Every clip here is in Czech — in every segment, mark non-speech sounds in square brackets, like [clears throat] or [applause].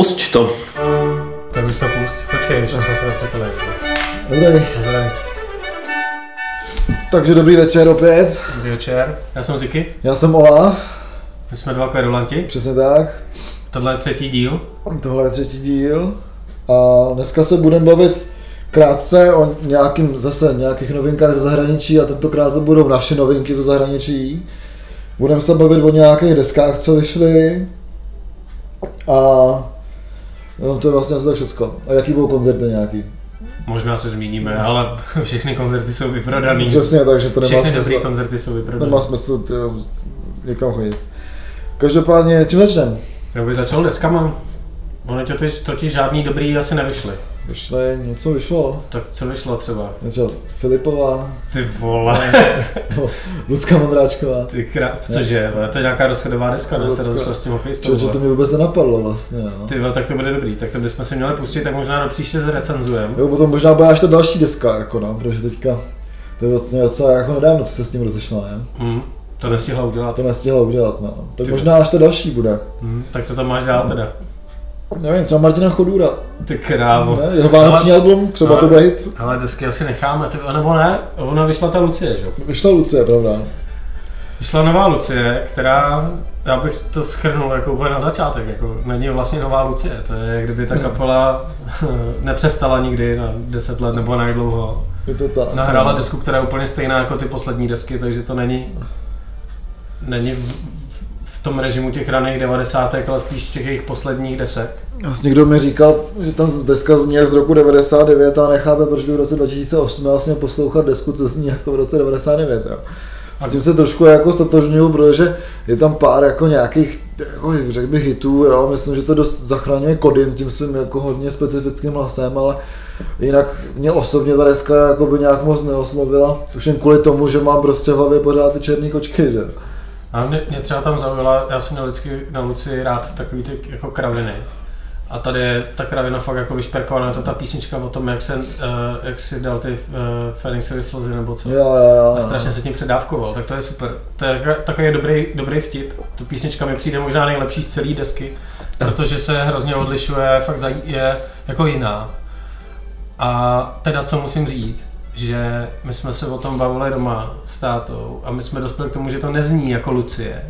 Pusť to. Tak už to pust. Počkej, ještě jsme se nepřepili. Zdraví. Zdravím. Takže dobrý večer opět. Dobrý večer. Já jsem Ziky. Já jsem Olaf, My jsme dva kverulanti. přesně tak. Tohle je třetí díl. Tohle je třetí díl. A dneska se budeme bavit krátce o nějakým, zase nějakých novinkách ze zahraničí a tentokrát to budou naše novinky ze zahraničí. Budeme se bavit o nějakých deskách, co vyšly. A no, to je vlastně asi to všecko. A jaký budou koncerty nějaký. Možná se zmíníme, ale všechny koncerty jsou vyprodaný. Přesně, takže to nemá Všechny dobrý smysl, koncerty jsou vyprodaný. nemá smysl tyjo, někam chodit. Každopádně, čím začneme? Já bych začal deskama. Ono totiž, totiž žádný dobrý asi nevyšly. Vyšlo, něco vyšlo. Tak co vyšlo třeba? Něco Filipová, Ty vole, [laughs] no, Lucka Mondráčková. ty krá... Cože, to je nějaká rozchodová deska, ne? Se rozešla s tím hokejistou. Vole. to mi vůbec nenapadlo vlastně. No. Ty vole, tak to bude dobrý, tak to bychom si měli pustit, tak možná do příště zrecenzujeme. Jo, potom možná bude až ta další deska, jako no, protože teďka to je vlastně docela jako nedávno, co se s ním rozešla, ne? Hmm, to nestihla udělat. To nestihla udělat, no. Tak Ty možná až ta další bude. Hmm, tak co tam máš dál teda? Nevím, třeba Martina Chodůra, Ty krávo. ne? Jeho vánoční album, třeba ale- to bude hit. Ale desky asi necháme, ty, nebo ne, ona vyšla ta Lucie, že jo? Vyšla Lucie, pravda? Vyšla nová Lucie, která, já bych to schrnul jako úplně na začátek, jako není vlastně nová Lucie, to je kdyby ta kapela [laughs] nepřestala nikdy na 10 let nebo na jak dlouho. Je to tak. Nahrála desku, která je úplně stejná jako ty poslední desky, takže to není, není v, tom režimu těch raných 90. ale spíš těch jejich posledních desek. Vlastně někdo mi říkal, že tam deska zní jak z roku 99 a nechápe, proč v roce 2008 vlastně poslouchat desku, co zní jako v roce 99. Jo. S tím se trošku jako stotožňuju, protože je tam pár jako nějakých, jako řekl bych hitů, jo. myslím, že to dost zachraňuje Kodin tím svým jako hodně specifickým hlasem, ale jinak mě osobně ta deska jako by nějak moc neoslovila, už jen kvůli tomu, že mám prostě v hlavě pořád ty černé kočky, že? A mě, mě třeba tam zaujala, já jsem měl vždycky na Luci rád takový ty jako kraviny. A tady je ta kravina fakt jako vyšperkovaná, je to ta písnička o tom, jak, se, uh, jak si dal ty uh, Phoenixovy slzy nebo co. Jo, jo, jo. A strašně se tím předávkoval, tak to je super. To je takový dobrý, dobrý vtip. Tu písnička mi přijde možná nejlepší z celé desky, protože se hrozně odlišuje, fakt je jako jiná. A teda co musím říct, že my jsme se o tom bavili doma s tátou a my jsme dospěli k tomu, že to nezní jako Lucie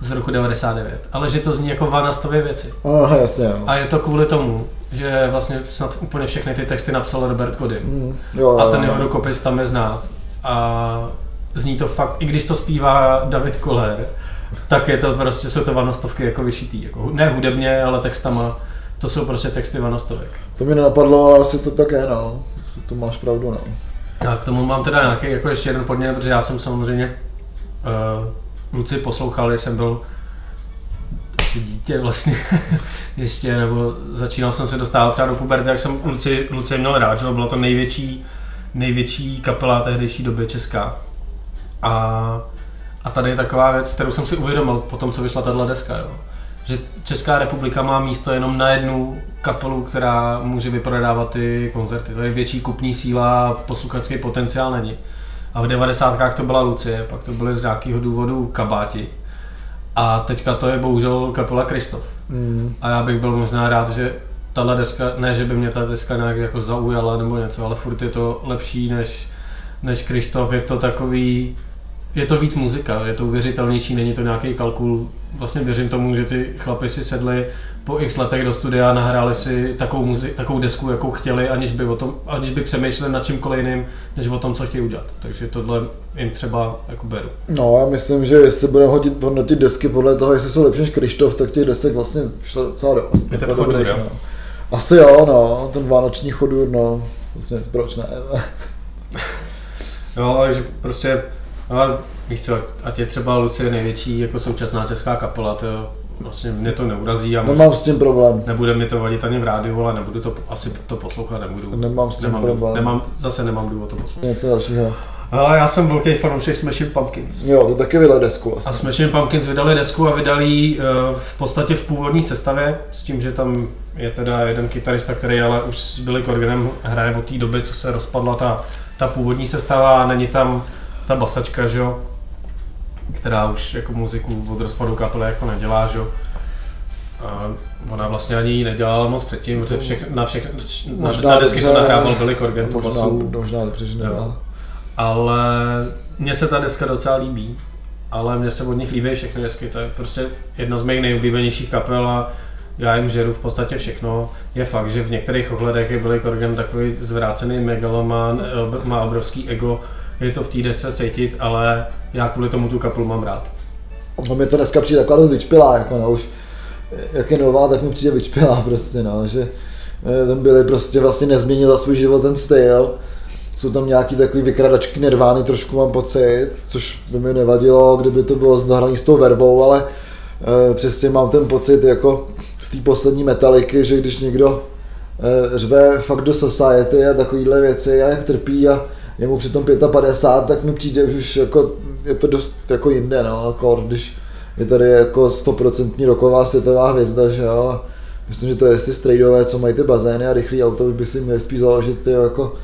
z roku 99, ale že to zní jako Vanastově věci. Aha, jasně, jo. A je to kvůli tomu, že vlastně snad úplně všechny ty texty napsal Robert Godin. Mm, jo, A ten jeho rukopis tam je znát. A zní to fakt, i když to zpívá David Koller, tak je to prostě, jsou to vanostovky jako vyšitý. Jako, ne hudebně, ale textama. To jsou prostě texty vanostovek. To mi nenapadlo, ale asi to tak je, no. To máš pravdu, no. A k tomu mám teda nějaký jako ještě jeden podnět, protože já jsem samozřejmě uh, Luci poslouchal, když jsem byl asi dítě vlastně [laughs] ještě, nebo začínal jsem se dostávat třeba do puberty, jak jsem Luci, Luci měl rád, že byla to největší, největší kapela tehdejší doby česká. A, a tady je taková věc, kterou jsem si uvědomil po tom, co vyšla tahle deska, jo. Že Česká republika má místo jenom na jednu kapelu, která může vyprodávat ty koncerty. To je větší kupní síla, posluchačský potenciál není. A v 90. to byla Lucie, pak to byly z nějakého důvodu kabáti. A teďka to je bohužel kapela Kristof. Mm. A já bych byl možná rád, že tahle deska, ne že by mě ta deska nějak jako zaujala nebo něco, ale furt je to lepší než, než Kristof, je to takový, je to víc muzika, je to uvěřitelnější, není to nějaký kalkul. Vlastně věřím tomu, že ty chlapi si sedli po x letech do studia a nahráli si takovou, muzi- takovou desku, jakou chtěli, aniž by, o tom, aniž by přemýšleli nad čímkoliv jiným, než o tom, co chtějí udělat. Takže tohle jim třeba jako beru. No, já myslím, že jestli budeme hodit hodnotit desky podle toho, jestli jsou lepší než Krištof, tak těch desek vlastně vyšlo docela dost. Je ten Chodur, no. Asi jo, no, ten vánoční chodur, no, vlastně proč ne? [laughs] Jo, takže prostě, ale víš co, ať je třeba Lucie největší jako současná česká kapela, to vlastně mě to neurazí a Nemám s tím problém. nebude mi to vadit ani v rádiu, ale nebudu to, asi to poslouchat nebudu. Nemám s tím Nemám, problém. nemám, zase nemám důvod to poslouchat. Něco dalšího. Ale já jsem velký fanoušek Smashing Pumpkins. Jo, to taky vydal desku A vlastně. Smashing Pumpkins vydali desku a vydali ji eh, v podstatě v původní sestavě, s tím, že tam je teda jeden kytarista, který ale už s Billy Corganem hraje od té doby, co se rozpadla ta, ta původní sestava a není tam ta basačka, že jo, která už jako muziku od rozpadu kapely jako nedělá, že jo. A ona vlastně ani ji nedělala moc předtím, protože všech, na, všech, na, na desky to nahrával Billy Corgan tu Možná, basu. možná dobře, že. Ale mně se ta deska docela líbí. Ale mně se od nich líbí všechny desky, to je prostě jedna z mých nejoblíbenějších kapel a já jim žeru v podstatě všechno. Je fakt, že v některých ohledech je Billy Corgan takový zvrácený megaloman, eh, má obrovský ego, je to v té desce cítit, ale já kvůli tomu tu kapelu mám rád. No mi to dneska přijde taková dost vyčpilá, jako no, už jak je nová, tak mi přijde vyčpilá prostě, no, že eh, ten byli prostě vlastně nezměnil za svůj život ten styl. Jsou tam nějaký takový vykradačky nervány, trošku mám pocit, což by mi nevadilo, kdyby to bylo zahraný s tou vervou, ale e, přesně mám ten pocit jako z té poslední metaliky, že když někdo e, řve fakt do society a takovýhle věci a jak trpí a je mu přitom 55, tak mi přijde už jako, je to dost jako jinde, no, jako když je tady jako 100% roková světová hvězda, že jo. Myslím, že to je ty strejdové, co mají ty bazény a rychlý auto, už by si měli spíš založit ty jako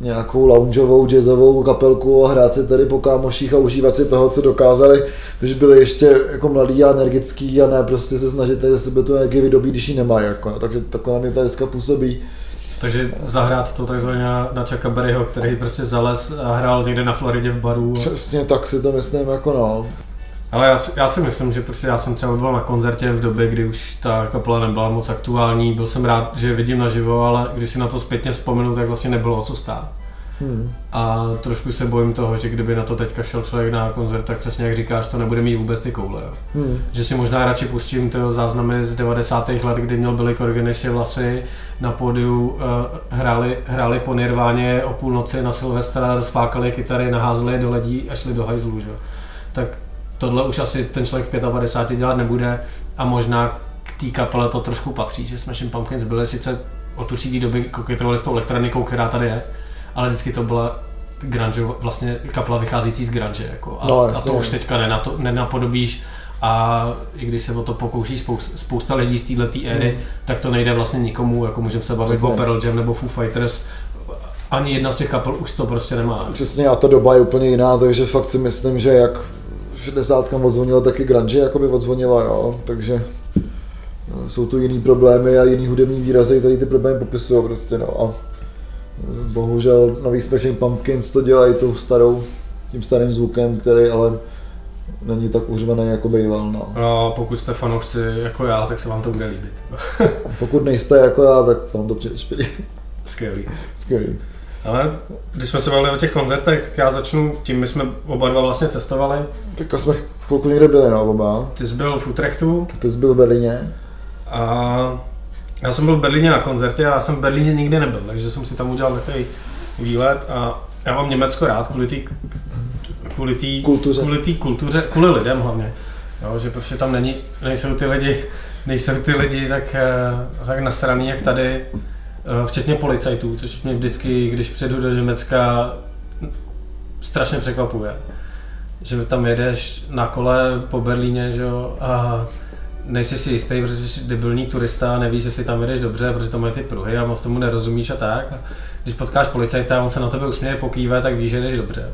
nějakou loungeovou jazzovou kapelku a hrát si tady po kámoších a užívat si toho, co dokázali, když byli ještě jako mladí a energický a ne prostě se snažit ze sebe tu energii vydobít, když ji nemají. Jako. Takže takhle na mě ta dneska působí. Takže zahrát to takzvaně na, na Chucka Berryho, který prostě zalez a hrál někde na Floridě v baru. Přesně tak si to myslím, jako no. Ale já si, já si myslím, že prostě já jsem třeba byl na koncertě v době, kdy už ta kapela nebyla moc aktuální, byl jsem rád, že je vidím naživo, ale když si na to zpětně vzpomenu, tak vlastně nebylo o co stát. Hmm. A trošku se bojím toho, že kdyby na to teďka šel člověk na koncert, tak přesně jak říkáš, to nebude mít vůbec ty koule. Jo. Hmm. Že si možná radši pustím tyho záznamy z 90. let, kdy měl Billy Corgan ještě vlasy na pódiu, uh, hráli, hráli po Nirváně o půlnoci na Silvestra, rozfákali kytary, naházeli je do ledí a šli do hajzlu. Že? Tak tohle už asi ten člověk v 55 dělat nebude a možná k té kapele to trošku patří, že Smashing Pumpkins byli sice od určitý doby koketovali s tou elektronikou, která tady je, ale vždycky to byla grunge, vlastně kapela vycházející z grunge, jako, a, No, a to už teďka nenato, nenapodobíš a i když se o to pokouší spousta, spousta lidí z této éry, Mm. tak to nejde vlastně nikomu, jako můžeme se bavit Přesně. o Pearl Jam nebo Foo Fighters, ani jedna z těch kapel už to prostě nemá. Přesně a ta doba je úplně jiná, takže fakt si myslím, že jak v 60 odzvonilo, taky grunge jakoby odzvonila, jo, takže no, jsou tu jiný problémy a jiný hudební výrazy, který ty problémy popisují prostě, no a bohužel nový Smashing Pumpkins to dělají tou starou, tím starým zvukem, který ale není tak uřvaný jako býval, no. No, pokud jste fanoušci jako já, tak se vám to bude líbit. [laughs] Pokud nejste jako já, tak vám to přijde špilý. Skvělý. Skvělý. Ale když jsme se bavili o těch koncertech, tak já začnu tím, my jsme oba dva vlastně cestovali. Tak jsme chvilku někde byli, no, oba. Ty jsi byl v Utrechtu Ty jsi byl v Berlíně. a já jsem byl v Berlíně na koncertě a já jsem v Berlíně nikdy nebyl, takže jsem si tam udělal takový výlet a já mám Německo rád kvůli té kvůli tý, Kultuře. kvůli té kultuře, kvůli lidem hlavně. Jo, že prostě tam není, nejsou ty lidi, nejsou ty lidi tak, eh, tak nasraný jak tady, eh, včetně policajtů, což mě vždycky, když přijedu do Německa, strašně překvapuje. Že tam jedeš na kole po Berlíně, že jo, a nejsi si jistý, protože jsi debilní turista a nevíš, že si tam jedeš dobře, protože tam mají ty pruhy a moc tomu nerozumíš a tak. A když potkáš policajta a on se na tebe usměje, pokýve, tak víš, že jdeš dobře.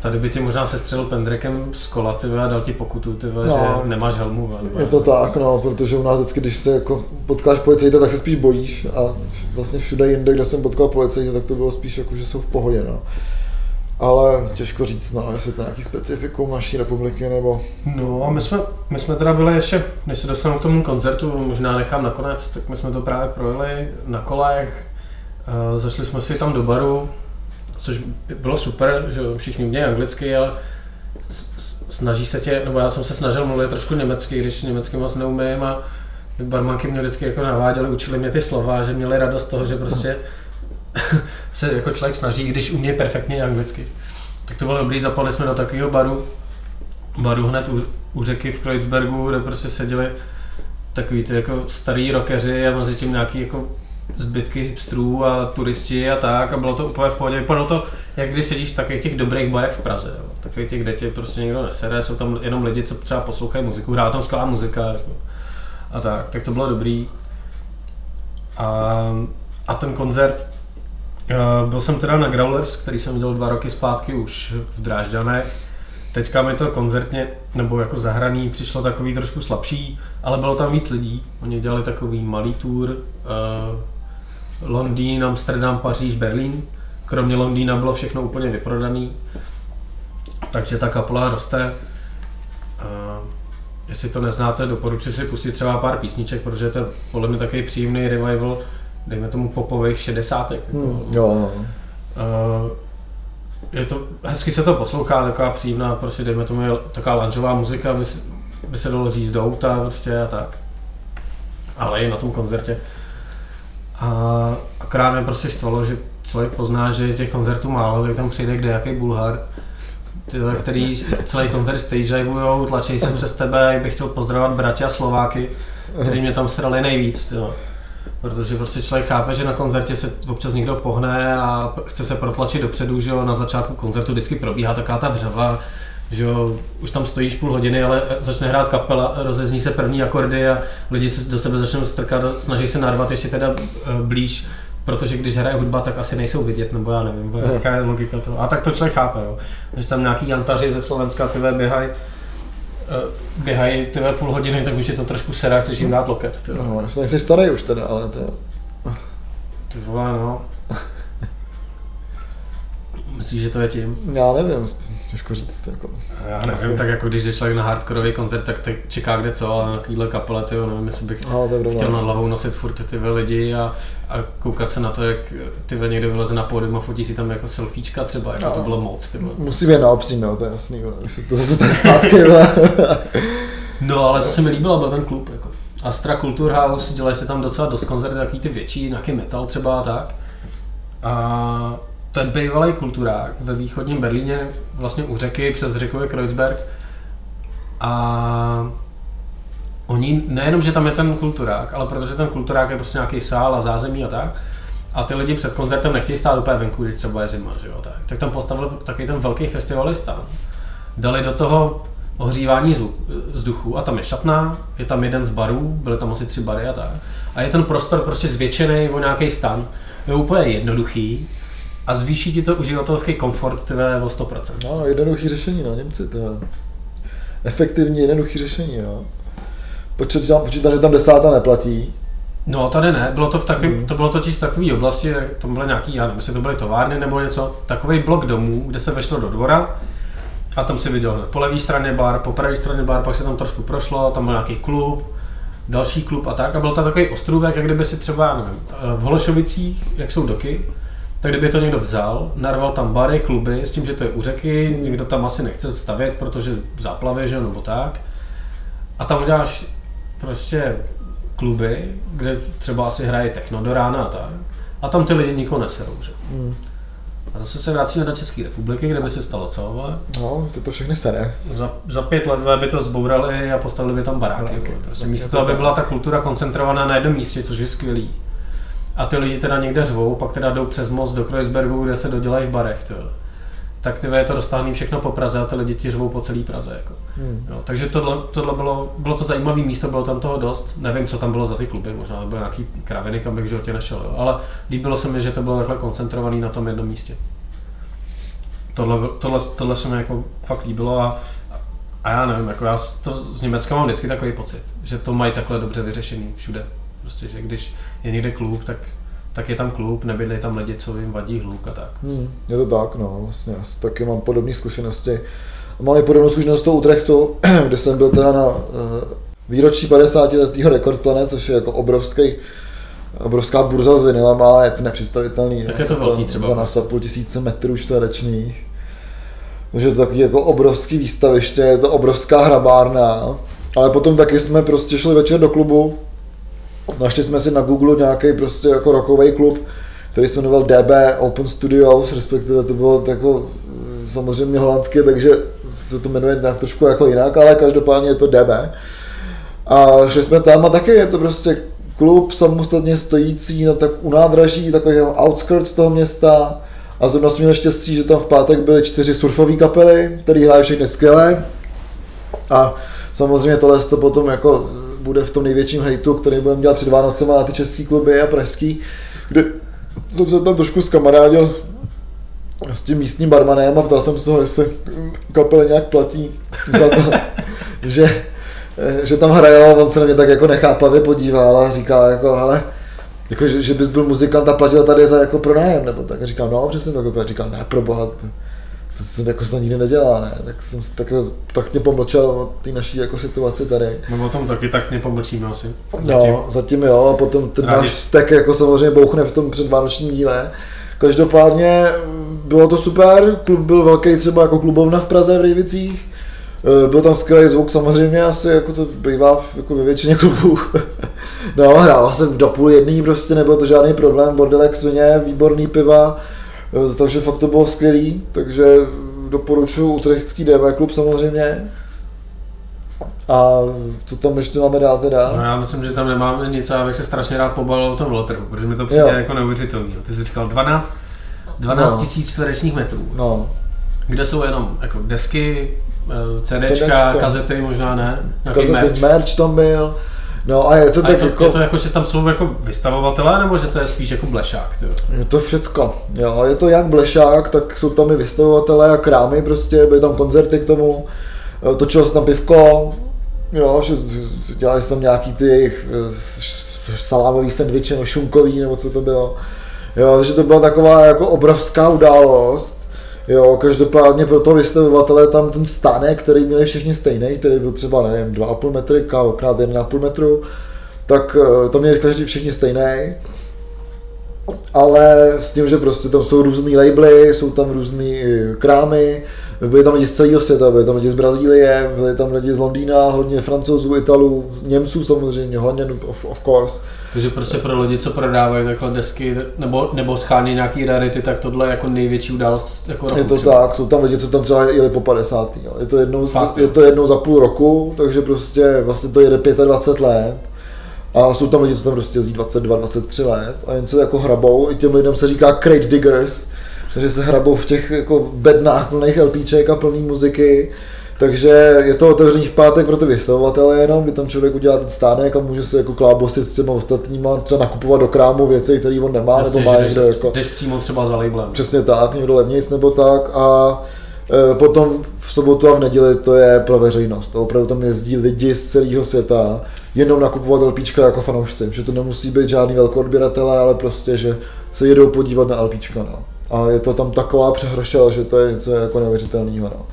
Tady by ti možná sestřelil pendrekem z kola a dal ti pokutu, ty vole, No, že nemáš helmu. nebo Je to tak, no, protože u nás vždycky, když se jako potkáš policajta, tak se spíš bojíš a vlastně všude jinde, kde jsem potkal policajta, tak to bylo spíš jako, že jsou v pohodě, no. Ale těžko říct, no, jestli to nějaký specifikum naší republiky, nebo... No my jsme, my jsme teda byli ještě, než se dostanu k tomu koncertu, možná nechám nakonec, tak my jsme to právě projeli na kolech, uh, zašli jsme si tam do baru, což bylo super, že všichni umějí anglicky, ale snaží se tě, nebo já jsem se snažil mluvit trošku německy, když německy moc neumím a barmanky mě vždycky jako naváděly, učili mě ty slova, že měli radost toho, že prostě se jako člověk snaží, i když umí perfektně anglicky. Tak to bylo dobrý, zapali jsme do takového baru, baru hned u, u řeky v Kreuzbergu, kde prostě seděli takový ty jako starý rockeři a mezi tím nějaký jako zbytky hipstrů a turisti a tak a bylo to úplně v pohodě. Vypadalo to, jak když sedíš v takových těch dobrých barech v Praze, jo. takových těch, kde tě prostě někdo nesere, jsou tam jenom lidi, co třeba poslouchají muziku, hrá tam skvělá muzika jako. a tak, tak to bylo dobrý. A, a ten koncert, byl jsem teda na Growlers, který jsem viděl dva roky zpátky už v Drážďanech Teďka mi to koncertně, nebo jako zahraný, přišlo takový trošku slabší, ale bylo tam víc lidí. Oni dělali takový malý tour, uh, Londýn, Amsterdam, Paříž, Berlín. Kromě Londýna bylo všechno úplně vyprodaný, takže ta kapela roste. Uh, jestli to neznáte, doporučuji si pustit třeba pár písniček, protože to je podle mě takový příjemný revival, dejme tomu popových šedesátek. Jako, Hmm, jo, no. Uh, je to, hezky se to poslouchá, taková příjemná, prostě dejme tomu je taková lanžová muzika, by, se- by se dalo říct do auta prostě a tak. Ale i na tom koncertě. A akorát mě prostě štvalo, že člověk pozná, že je těch koncertů málo, tak tam přijde kde jaký bulhar, tyhle, který celý koncert stage divujou, tlačí se přes tebe, jak bych chtěl pozdravovat bratě a Slováky, který mě tam srali nejvíc, tyjo. Protože prostě člověk chápe, že na koncertě se občas někdo pohne a chce se protlačit dopředu, že jo, na začátku koncertu vždycky probíhá taková ta vřava, že jo, už tam stojíš půl hodiny, ale začne hrát kapela, rozezní se první akordy a lidi se do sebe začnou strkat snaží se narvat ještě teda eh, blíž, protože když hraje hudba, tak asi nejsou vidět, nebo já nevím, jaká je logika toho. A tak to člověk chápe, jo. Když tam nějaký jantaři ze Slovenska, ty běhají, běhají ty půl hodiny, tak už je to trošku sera, chceš jim dát loket. Ty, no, já jsem nejsi starý už teda, ale to je... ty vole, no. [laughs] Myslíš, že to je tím? Já nevím, těžko říct. Jako. Já Asi. nevím, tak jako když jde člověk na hardkorový koncert, tak, tak čeká kde co, ale na takovýhle kapele, tyjo, nevím, jestli bych No, chtěl nad problém. hlavou nosit furt ty lidi a, a koukat se na to, jak ty někde vyleze na pódium a fotí si tam jako selfiečka třeba, jako No. to bylo moc, ty vole. Musím je na opřím, jo, to je jasný. jo. Už to zase tak zpátky. [laughs] No, ale co se mi líbilo, byl ten klub, jako. Astra Kulturhaus, dělají se tam docela dost koncerty, takový ty větší, nějaký metal třeba a tak. A ten bývalý kulturák ve východním Berlíně, vlastně u řeky, přes řeku je Kreuzberg. A oni, nejenom, že tam je ten kulturák, ale protože ten kulturák je prostě nějaký sál a zázemí a tak, a ty lidi před koncertem nechtějí stát úplně venku, když třeba je zima, že jo, tak, tak tam postavili takový ten velký festivalista. Dali do toho ohřívání vzduchu a tam je šatna, je tam jeden z barů, byly tam asi tři bary a tak. A je ten prostor prostě zvětšený o nějaký stan. Je úplně jednoduchý a zvýší ti to uživatelský komfort tvé o 100%. No, jednoduchý řešení, no, Němci, to je efektivní, jednoduchý řešení, jo. Počítám, počítám, že tam desátá neplatí. No tady ne, bylo to v takový, Hmm. to bylo totiž v takové oblasti, to byly nějaký, já nevím, jestli to byly továrny nebo něco, takový blok domů, kde se vešlo do dvora a tam si viděl po levé straně bar, po pravé straně bar, pak se tam trošku prošlo, tam byl nějaký klub, další klub a tak a byl to takový ostrůvek, jak kdyby si třeba, já nevím, v Holešovicích, jak jsou doky, tak kdyby to někdo vzal, narval tam bary, kluby, s tím, že to je u řeky, někdo tam asi nechce stavět, protože záplavy, že nebo tak. A tam uděláš prostě kluby, kde třeba asi hraje techno do rána a tak. A tam ty lidi nikoho neserou, že? Hmm. A zase se vracíme do České republiky, kde by se stalo co, vole? No, ty to všechny sere. Za, za pět let by to zbourali a postavili by tam baráky. Baráky. Prostě Tak místo je to toho, aby byla ta kultura koncentrovaná na jednom místě, což je skvělý. A ty lidi teda někde řvou, pak teda jdou přes most do Kreuzbergu, kde se dodělají v barech, ty vole. Tak ty je to roztáhný všechno po Praze a ty lidi ti řvou po celé Praze. Jako. Hmm. Jo, takže tohle, tohle bylo, bylo to zajímavé místo, bylo tam toho dost. Nevím, co tam bylo za ty kluby, možná to byl nějaký kraviny, kam bych životě nešel, jo. ale líbilo se mi, že to bylo takhle koncentrovaný na tom jednom místě. Tohle, tohle, tohle se mi jako fakt líbilo a, a já nevím, jako já to z Německa mám vždycky takový pocit, že to mají takhle dobře vyřešený všude. Prostě, že když je někde klub, tak, tak je tam klub, nebydlí tam lidi, co jim vadí hluk a tak. Hmm. Je to tak, no, vlastně, já s- taky mám podobné zkušenosti. Mám i podobnou zkušenost z toho Utrechtu, [clears throat] kde jsem byl teda na uh, výročí 50 letého Record Planet, což je jako obrovský obrovská burza s vinylama, je to nepředstavitelný. Jak je to velký třeba? 12,5 tisíce metrů čtverečných. Takže je to takový jako obrovský výstaviště, je to obrovská hrabárna. Ale potom taky jsme prostě šli večer do klubu, našli jsme si na Google nějaký prostě jako rockový klub, který se jmenoval DB Open Studios, respektive to bylo jako eh, samozřejmě holandské, takže se to jmenuje nějak trošku jako jinak, ale každopádně je to DB. A šli jsme tam a taky je to prostě klub samostatně stojící na tak, u nádraží, takový jako outskirts toho města. A zrovna jsme měli štěstí, že tam v pátek byly čtyři surfové kapely, které hrají všechny skvěle. A samozřejmě tohle to potom jako bude v tom největším hejtu, který budeme dělat před Vánocema na ty český kluby a pražský, kde jsem se tam trošku zkamarádil s tím místním barmanem a ptal jsem se ho, jestli kapele nějak platí za to, [laughs] že, že tam hraje a on se na mě tak jako nechápavě podíval a říkal jako, ale jako, že, že bys byl muzikant a platil tady za jako pronájem, nebo tak. A říkal, no přesně tak. A říkal, ne, pro boha, to, se jako se nikdy nedělá, ne. Tak jsem tak, tak mě pomlčel o té naší jako situaci tady. My o tom taky tak mě pomlčíme asi. Zatím. No, zatím jo, a potom ten Rádi. náš stek jako samozřejmě bouchne v tom předvánočním díle. Každopádně bylo to super, klub byl velký třeba jako klubovna v Praze v Rejvicích. Eh, byl tam skvělý zvuk samozřejmě, asi jako to bývá jako ve většině klubů. [laughs] no, hrál jsem do půl jedný, prostě nebyl to žádný problém, bordelek svině, výborný piva, takže fakt to bylo skvělý, takže doporučuji Utrechtský DB klub samozřejmě. A co tam ještě máme dál teda? No já myslím, že tam nemáme nic, já bych se strašně rád pobalil o tom Lotru, protože mi to přijde jo. jako neuvěřitelný. Ty jsi říkal 12, 12 000 no. čtverečních metrů. No. Kde jsou jenom jako desky, eh, CDčka, CDčka, kazety možná ne, kazety, merch. merch tam byl. No a je to a tak je to, jako... Je to jako, že tam jsou jako vystavovatelé, nebo že to je spíš jako blešák? Tyjo? Je to všecko. Jo, je to jak blešák, tak jsou tam i vystavovatelé a krámy prostě, byly tam koncerty k tomu, eh, točilo se tam pivko, jo, že dělali se tam nějaký ty eh, salámový sendviče, no šunkový, nebo co to bylo. Jo, takže to byla taková jako obrovská událost. Jo, každopádně pro toho vystavovatele tam ten stánek, který měli všichni stejný, který byl třeba, nevím, 2,5 metry krát 1,5 metru, tak eh, to měli každý všichni stejný. Ale s tím, že prostě tam jsou různé labely, jsou tam různé eh, krámy, byli tam lidi z celého světa, byli tam lidi z Brazílie, byli tam lidi z Londýna, hodně francouzů, Italů, Němců samozřejmě, hodně of, of course. Takže prostě pro lidi, co prodávají takhle desky nebo, nebo schání nějaký rarity, tak tohle je jako největší událost jako roku Je to třeba. tak, jsou tam lidi, co tam třeba jeli po 50. Jo. Je, to jednou, Fakt, je to jednou za půl roku, takže prostě vlastně to jede 25 let. A jsou tam lidi, co tam prostě jezdí 22, 23 let a jen co jako hrabou, i těm lidem se říká crate diggers, takže se hrabou v těch jako bednách plných LPček a plný muziky. Takže je to otevřený v pátek pro ty vystavovatele jenom, kdy tam člověk udělá ten stánek a může se jako klábosit s těma ostatníma, třeba nakupovat do krámu věci, které on nemá, Jasně, nebo má někde jako... Jdeš přímo třeba za labelem. Přesně tak, někdo levnějc nebo tak a e, potom v sobotu a v neděli to je pro veřejnost. A opravdu tam jezdí lidi z celého světa, jenom nakupovat LPčka jako fanoušci. Že to nemusí být žádný velký odběratel, ale prostě, že se jedou podívat na LPčka. No. A je to tam taková přehrošel, že to je něco jako neuvěřitelného. No.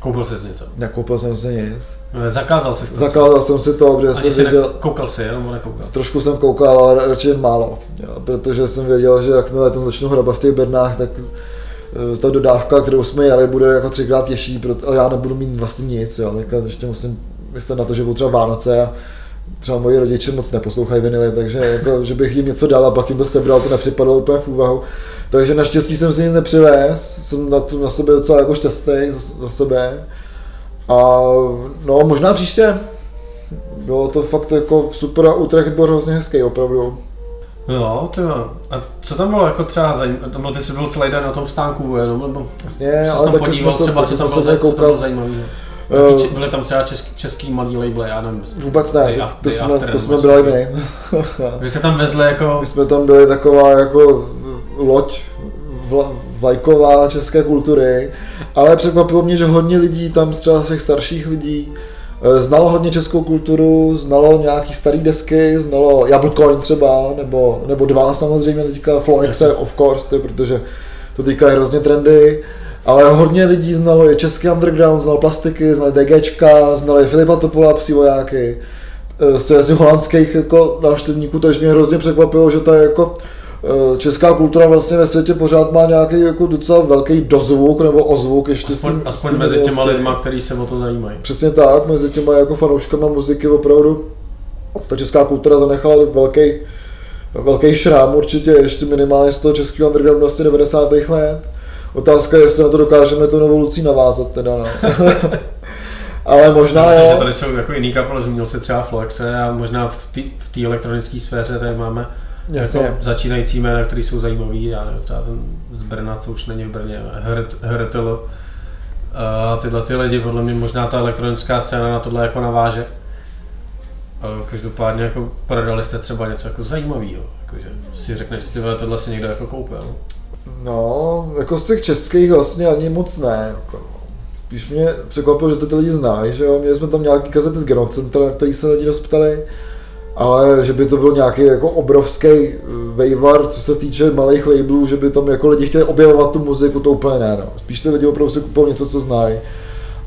Koupil jsi něco? Nekoupil jsem si nic. No, zakázal jsi to? Zakázal jsem si to, protože jsem viděl... Koukal jsi, jenom nekoukal? Trošku jsem koukal, ale radši málo. Jo, protože jsem věděl, že jakmile tam začnu hrabat v těch bednách, tak eh, ta dodávka, kterou jsme jeli, bude jako třikrát těžší, a já nebudu mít vlastně nic, jo. Tak ještě musím myslet na to, že budou třeba Vánoce a třeba moji rodiče moc neposlouchají vinily, takže jako, že bych jim něco dal a pak jim to sebral, to nepřipadlo úplně v úvahu. Takže naštěstí jsem si nic nepřivez, jsem na, tu, na sebe docela jako šťastný za, za sebe. A no možná příště. Bylo to fakt jako super a Utrecht byl hrozně hezký opravdu. Jo, to jo. A co tam bylo jako třeba zajímavé? Tam byl, ty jsi byl celý den na tom stánku jenom, nebo Jasně, ale taky jsme se, třeba, co tam bylo, co tam bylo zajímavé? Uh, byly tam třeba český, český malý label, já nevím. Vůbec ne, to, to, jsme, to jsme byli my. [laughs] [laughs] Vy jste tam vezli jako... My jsme tam byli taková jako loď vlajková české kultury, ale překvapilo mě, že hodně lidí tam, třeba z těch starších lidí, eh, znalo hodně českou kulturu, znalo nějaký starý desky, znalo Jablcoin třeba, nebo, nebo dva samozřejmě teďka, Floexe of course, protože to teďka je hrozně trendy, ale hodně lidí znalo je český underground, znal plastiky, znali DGčka, znali Filipa Topola, psí vojáky, eh, z těch holandských jako návštěvníků, takže mě hrozně překvapilo, že to je jako Eh, česká kultura vlastně ve světě pořád má nějaký jako docela velký dozvuk nebo ozvuk ještě aspoň, s tím, aspoň s tím mezi těma lidma, kteří se o to zajímají. Přesně tak, mezi těma jako fanouškama muziky opravdu ta česká kultura zanechala velký, velký šrám určitě ještě minimálně z toho českého undergroundu vlastně 90. let. Otázka je, jestli na to dokážeme to novou Lucí navázat teda, no. [laughs] Ale možná Myslím, jo. že tady jsou jako jiný kapel, zmínil se třeba Flexe a možná v té elektronické sféře tady máme Jasně. Jako začínající jména, které jsou zajímavý, já nevím, třeba ten z Brna, co už není v Brně, Hrtl. A tyhle ty lidi, podle mě možná ta elektronická scéna na tohle jako naváže. A každopádně jako prodali jste třeba něco jako zajímavého, jakože si řekneš, že tohle si někdo jako koupil. No, jako z těch českých vlastně ani moc ne. Jako, Spíš mě překvapilo, že to ty lidi znají, že jo, měli jsme tam nějaký kazety z Genocentra, na který se lidi dostali, ale že by to byl nějaký jako obrovský vejvar, co se týče malých labelů, že by tam jako lidi chtěli objevovat tu muziku, to úplně ne, no. Spíš ty lidi opravdu si kupují něco, co znají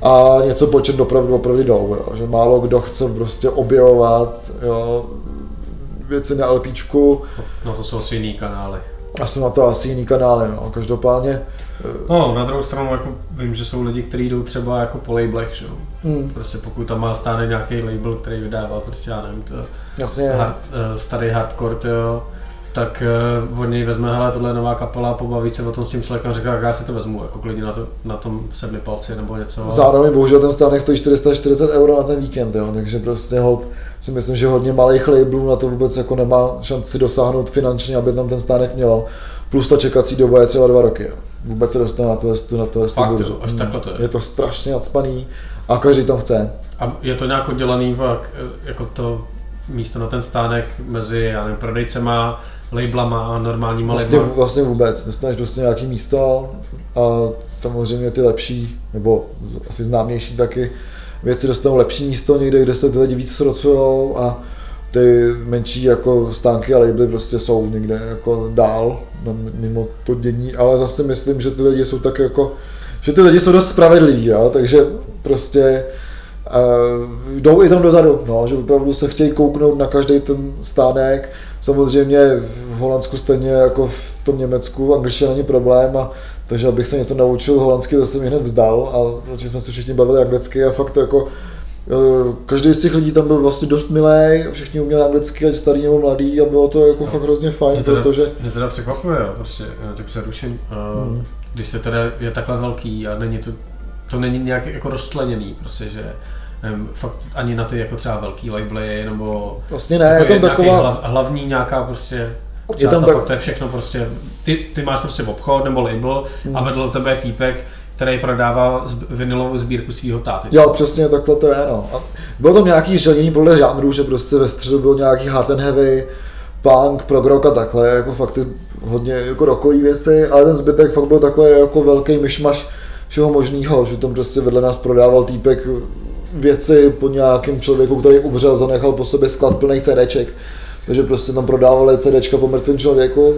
a něco po čem opravdu, opravdu jdou, jo. že málo kdo chce prostě objevovat jo, věci na LPčku. No to jsou asi jiný kanály. A jsou na to asi jiný kanály, no. každopádně No, na druhou stranu jako vím, že jsou lidi, kteří jdou třeba jako po labelech, že? Hmm. Prostě pokud tam má stále nějaký label, který vydává prostě, já nevím, to Jasně. Hard, uh, starý hardcore, jo, tak uh, od něj vezme, hele, tohle je nová kapela, pobaví se o tom s tím člověkem, říká, jak já si to vezmu, jako klidně na, to, na tom sedmi palci nebo něco. Zároveň bohužel ten stánek stojí 440 euro na ten víkend, jo, takže prostě hold, si myslím, že hodně malých labelů na to vůbec jako nemá šanci dosáhnout finančně, aby tam ten stánek měl. Plus ta čekací doba je třeba dva roky. Jo. Vůbec se dostane na tu, na to, Fakt, to, až takhle to je. je to strašně nadspaný a každý tam chce. A je to nějak oddělaný jako to místo na ten stánek mezi, já nevím, prodejcema, labelama a normálníma vlastně, labelama? Vlastně vůbec, dostaneš prostě nějaký místo a samozřejmě ty lepší, nebo asi známější taky věci dostanou lepší místo někde, kde se ty lidi víc srocujou a ty menší jako stánky a labely prostě jsou někde jako dál, mimo to dění, ale zase myslím, že ty lidi jsou tak jako, že ty lidi jsou dost spravedliví, jo? takže prostě uh, jdou i tam dozadu, no, že opravdu se chtějí kouknout na každý ten stánek, samozřejmě v Holandsku stejně jako v tom Německu, angličtina není problém, a, takže abych se něco naučil holandsky, to jsem hned vzdal a jsme se všichni bavili anglicky a fakt jako Eh, každý z těch lidí tam byl vlastně dost milý, všichni uměli anglicky, ať starý nebo mladý a bylo to jako no. fakt hrozně fajn, mě teda, protože... Mě teda překvapuje, jo, prostě, já tě přeruším, uh, mm. když se teda je takhle velký a není to, to není nějak jako rozčleněný, prostě, že nevím, fakt ani na ty jako třeba velký labely, nebo vlastně ne, jako je tam taková... Hlav, hlavní nějaká prostě je tam tak... to je všechno prostě, ty, ty máš prostě obchod nebo label mm. a vedle tebe je týpek, který prodával vinilovou sbírku svého táty. Jo, přesně, takhle to je, no. A bylo tam nějaký želnění podle žánru, že prostě ve středu byl nějaký hard and heavy, punk, prog rock a takhle, jako fakt ty hodně jako rokový věci, ale ten zbytek fakt byl takhle jako velký myšmaš všeho možného, že tam prostě vedle nás prodával týpek věci po nějakém člověku, který umřel, zanechal po sobě sklad plný CDček. Takže prostě tam prodávali CDčka po mrtvém člověku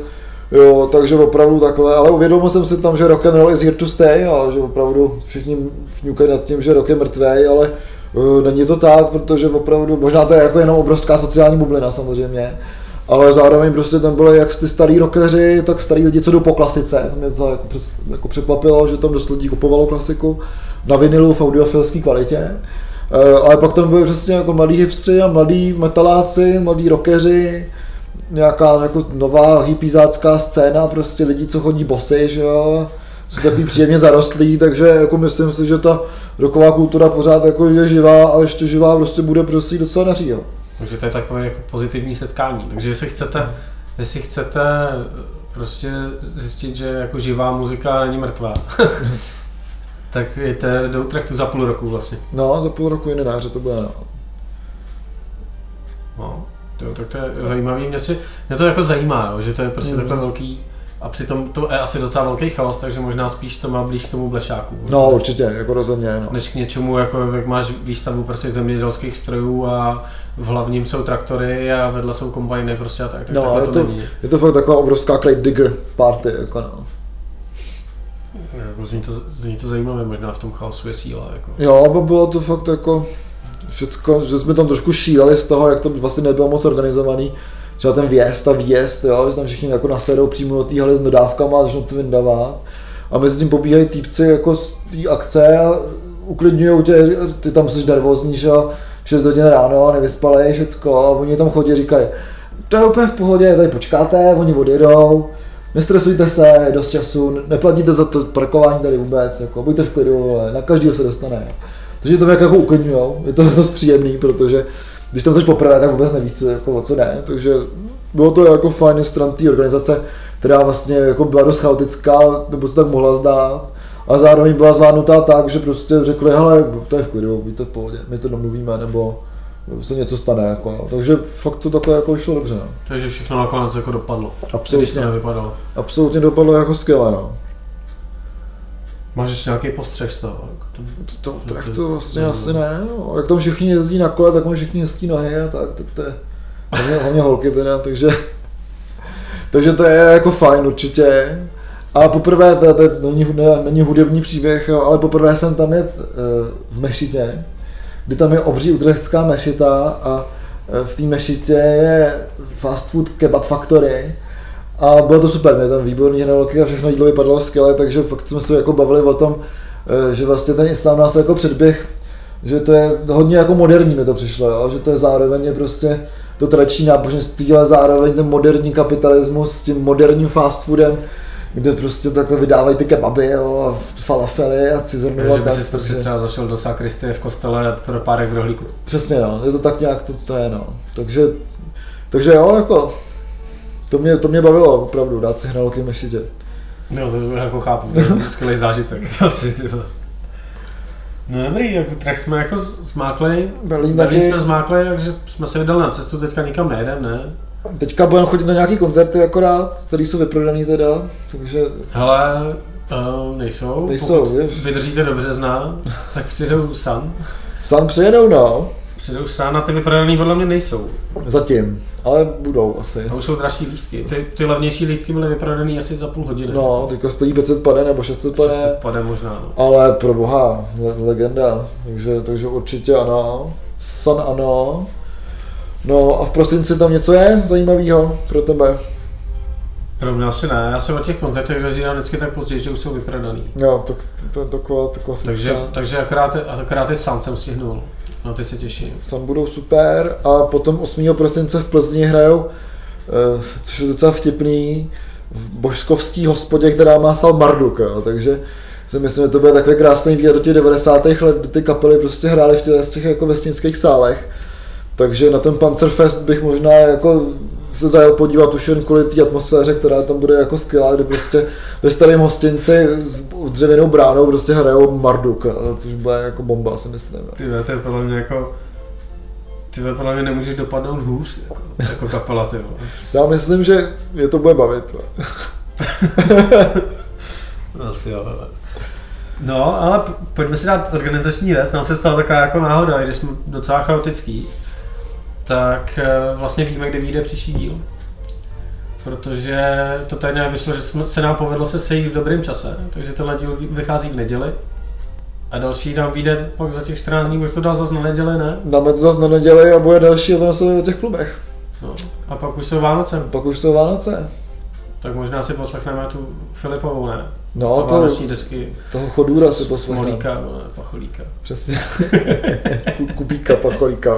Jo, takže opravdu takhle, ale uvědomil jsem si tam, že rock and roll is here to stay a že opravdu všichni fňukají nad tím, že rock je mrtvý, ale uh, není to tak, protože opravdu, možná to je jako jenom obrovská sociální bublina samozřejmě, ale zároveň prostě tam byly jak ty starý rockeři, tak starý lidi, co jdou po klasice. To mě to jako, jako překvapilo, že tam dost lidí kupovalo klasiku na vinilu v audiofilské kvalitě. Uh, ale pak tam byly přesně jako mladí hipstři a mladí metaláci, mladí rockeři, nějaká jako nová hypizácká scéna, prostě lidi, co chodí bosy, že jo, jsou takový příjemně zarostlí, takže jako myslím si, že ta roková kultura pořád jako je živá a ještě živá prostě bude prostě docela daří, jo. Takže to je takové jako pozitivní setkání, takže jestli chcete, jestli chcete prostě zjistit, že jako živá muzika není mrtvá, [laughs] tak jděte do Utrechtu za půl roku vlastně. No, za půl roku jiné náře to bude, no. no. Jo, tak to je zajímavý. Mě, si, mě to jako zajímá, jo, že to je prostě mm. takhle velký a přitom to je asi docela velký chaos, takže možná spíš to má blíž k tomu blešáku. No určitě, jako rozhodně. No. Než k něčemu, jako jak máš výstavu prostě zemědělských strojů a v hlavním jsou traktory a vedle jsou kombajny prostě a tak. tak no, je to, to, není. je to fakt taková obrovská crate digger party, jako no. Jako zní, to, zní to zajímavé, možná v tom chaosu je síla. Jako. Jo, bylo to fakt jako všecko, že jsme tam trošku šíleli z toho, jak to vlastně nebylo moc organizovaný. Třeba ten vjezd a výjezd, jo, že tam všichni jako nasedou přímo do té haly s dodávkama a začnou to vyndávat. A mezi tím pobíhají týpci jako z té akce a uklidňují tě, ty tam jsi nervózní, že jo, 6 hodin ráno, nevyspalej, všecko, a oni tam chodí, říkají, to je úplně v pohodě, tady počkáte, oni odjedou, nestresujte se, dost času, neplatíte za to parkování tady vůbec, jako, buďte v klidu, na každého se dostane. Takže to jako uklidňujou, je to dost příjemný, protože když tam jsi poprvé, tak vůbec nevíš, co, jako, co jde, takže bylo to jako fajn stran té organizace, která vlastně jako byla dost chaotická, nebo se tak mohla zdát, a zároveň byla zvládnutá tak, že prostě řekli, hele, to je v klidu, buďte v pohodě, my to domluvíme, nebo se něco stane. Jako, no. Takže fakt to takhle jako šlo dobře. No. Takže všechno nakonec jako dopadlo. Když Absolutně, to nevypadalo. absolutně dopadlo jako skvěle. No. Máš ještě nějaký postřeh z toho? Jako to, toho To- tak to- to vlastně to- asi ne. No. Jak tam všichni jezdí na kole, tak mají všichni hezký nohy a tak, tak to je hlavně, hlavně holky teda, takže, takže to je jako fajn určitě. A poprvé, to, to je, není, ne, není hudební příběh, jo, ale poprvé jsem tam jet eh, v Mešitě, kdy tam je obří utrechtská mešita a eh, v té mešitě je fast food kebab factory a bylo to super, měli tam výborný hnedolky a všechno jídlo vypadalo skvěle, takže fakt jsme se jako bavili o tom, eh, že vlastně ten islám nás jako předběh, že to je hodně jako moderní mi to přišlo, jo? že to je zároveň je prostě to tradiční náboženství, ale zároveň ten moderní kapitalismus s tím moderním fast foodem, kde prostě takhle vydávají ty kebaby jo, a falafely a cizornu že by tak. si prostě třeba zašel do sakristie v kostele pro párek v rohlíku. Přesně no, je to tak nějak, to, to je no. Takže, takže jo, jako, to mě, to mě bavilo opravdu, dát si hralky v mešitě. No, to jako chápu, to je [laughs] skvělý zážitek. Asi, ty. No dobrý, jako, tak jsme jako zmákli, Berlín Berlín jsme zmákli, takže jsme se vydali na cestu, teďka nikam nejedem, ne? Teďka budeme chodit na nějaký koncerty akorát, které jsou vyprodaný teda, takže Hele, uh, nejsou. Nejsou, Pokud víš. vydržíte do března, tak přijdou Sun. San přijedou no, Přijdou Sun a ty vyprodaný podle mě nejsou. zatím, ale budou asi. A už jsou dražší lístky. Ty, ty levnější lístky byly vyprodaný asi za půl hodiny. No, teďka stojí 500 pade nebo 600 pade, 600 pade možná, no. ale pro boha, le- legenda, takže, takže určitě ano, San ano. No a v prosinci tam něco je zajímavého pro tebe? Pro mě asi ne, já se o těch koncertech dozvídám vždycky tak později, že už jsou vyprodaný. Jo, tak to je taková ta klasická. Takže, takže akorát, akorát ty Sun jsem stihnul. No ty se těším. San budou super a potom 8. prosince v Plzni hrajou, eh, což je docela vtipný, v božskovský hospodě, která má sal Marduk, jo, takže si myslím, že to bude takový krásný výlet do těch 90. let, kdy ty kapely prostě hrály v těch, těch jako vesnických sálech. Takže na ten Panzerfest bych možná jako se zajel podívat už jen kvůli té atmosféře, která tam bude jako skvělá, kdy prostě ve starém hostinci s dřevěnou bránou prostě hrajou Marduk, jo, což bude jako bomba, si myslím. Ty to je podle mě jako... Ty podle mě nemůžeš dopadnout hůř, jako, jako kapela, ty. Já myslím, že je to bude bavit. [laughs] Asi jo, ale. No, ale pojďme si dát organizační věc. Nám se stala taková jako náhoda, i když jsme docela chaotický, tak eh, vlastně víme, kde vyjde příští díl. Protože to tady nějak vyšlo, že se nám povedlo se sejít v dobrém čase, takže tenhle díl vy- vychází v neděli. A další nám vyjde pak za těch 14 dní, bych to dal zase na neděli, ne? Dáme to zase na neděli a bude další a se o těch klubech. No. A pak už jsou Vánoce, Pak už jsou Vánoce. tak možná si poslechneme tu Filipovou, ne? No, A to, desky toho chodůra si poslechneme. Smolíka, ne, Pacholíka. Přesně. [laughs] Ku- Kupíka, pacholíka.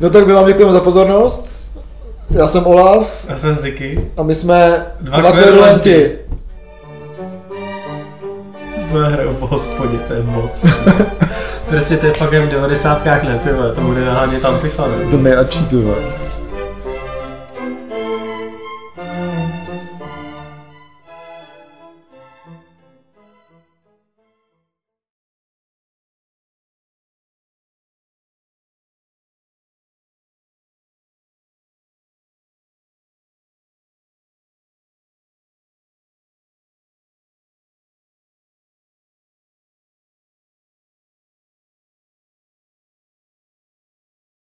No tak my vám děkujeme za pozornost. Já jsem Olaf Já jsem Ziky. a my jsme Dva dva kverulanti. Bude hraju v hospodě, to je moc. [laughs] prostě to je fakt jen v 90. ne, ty vole, to bude nahánět Antifa, ne? To nejlepší, ty.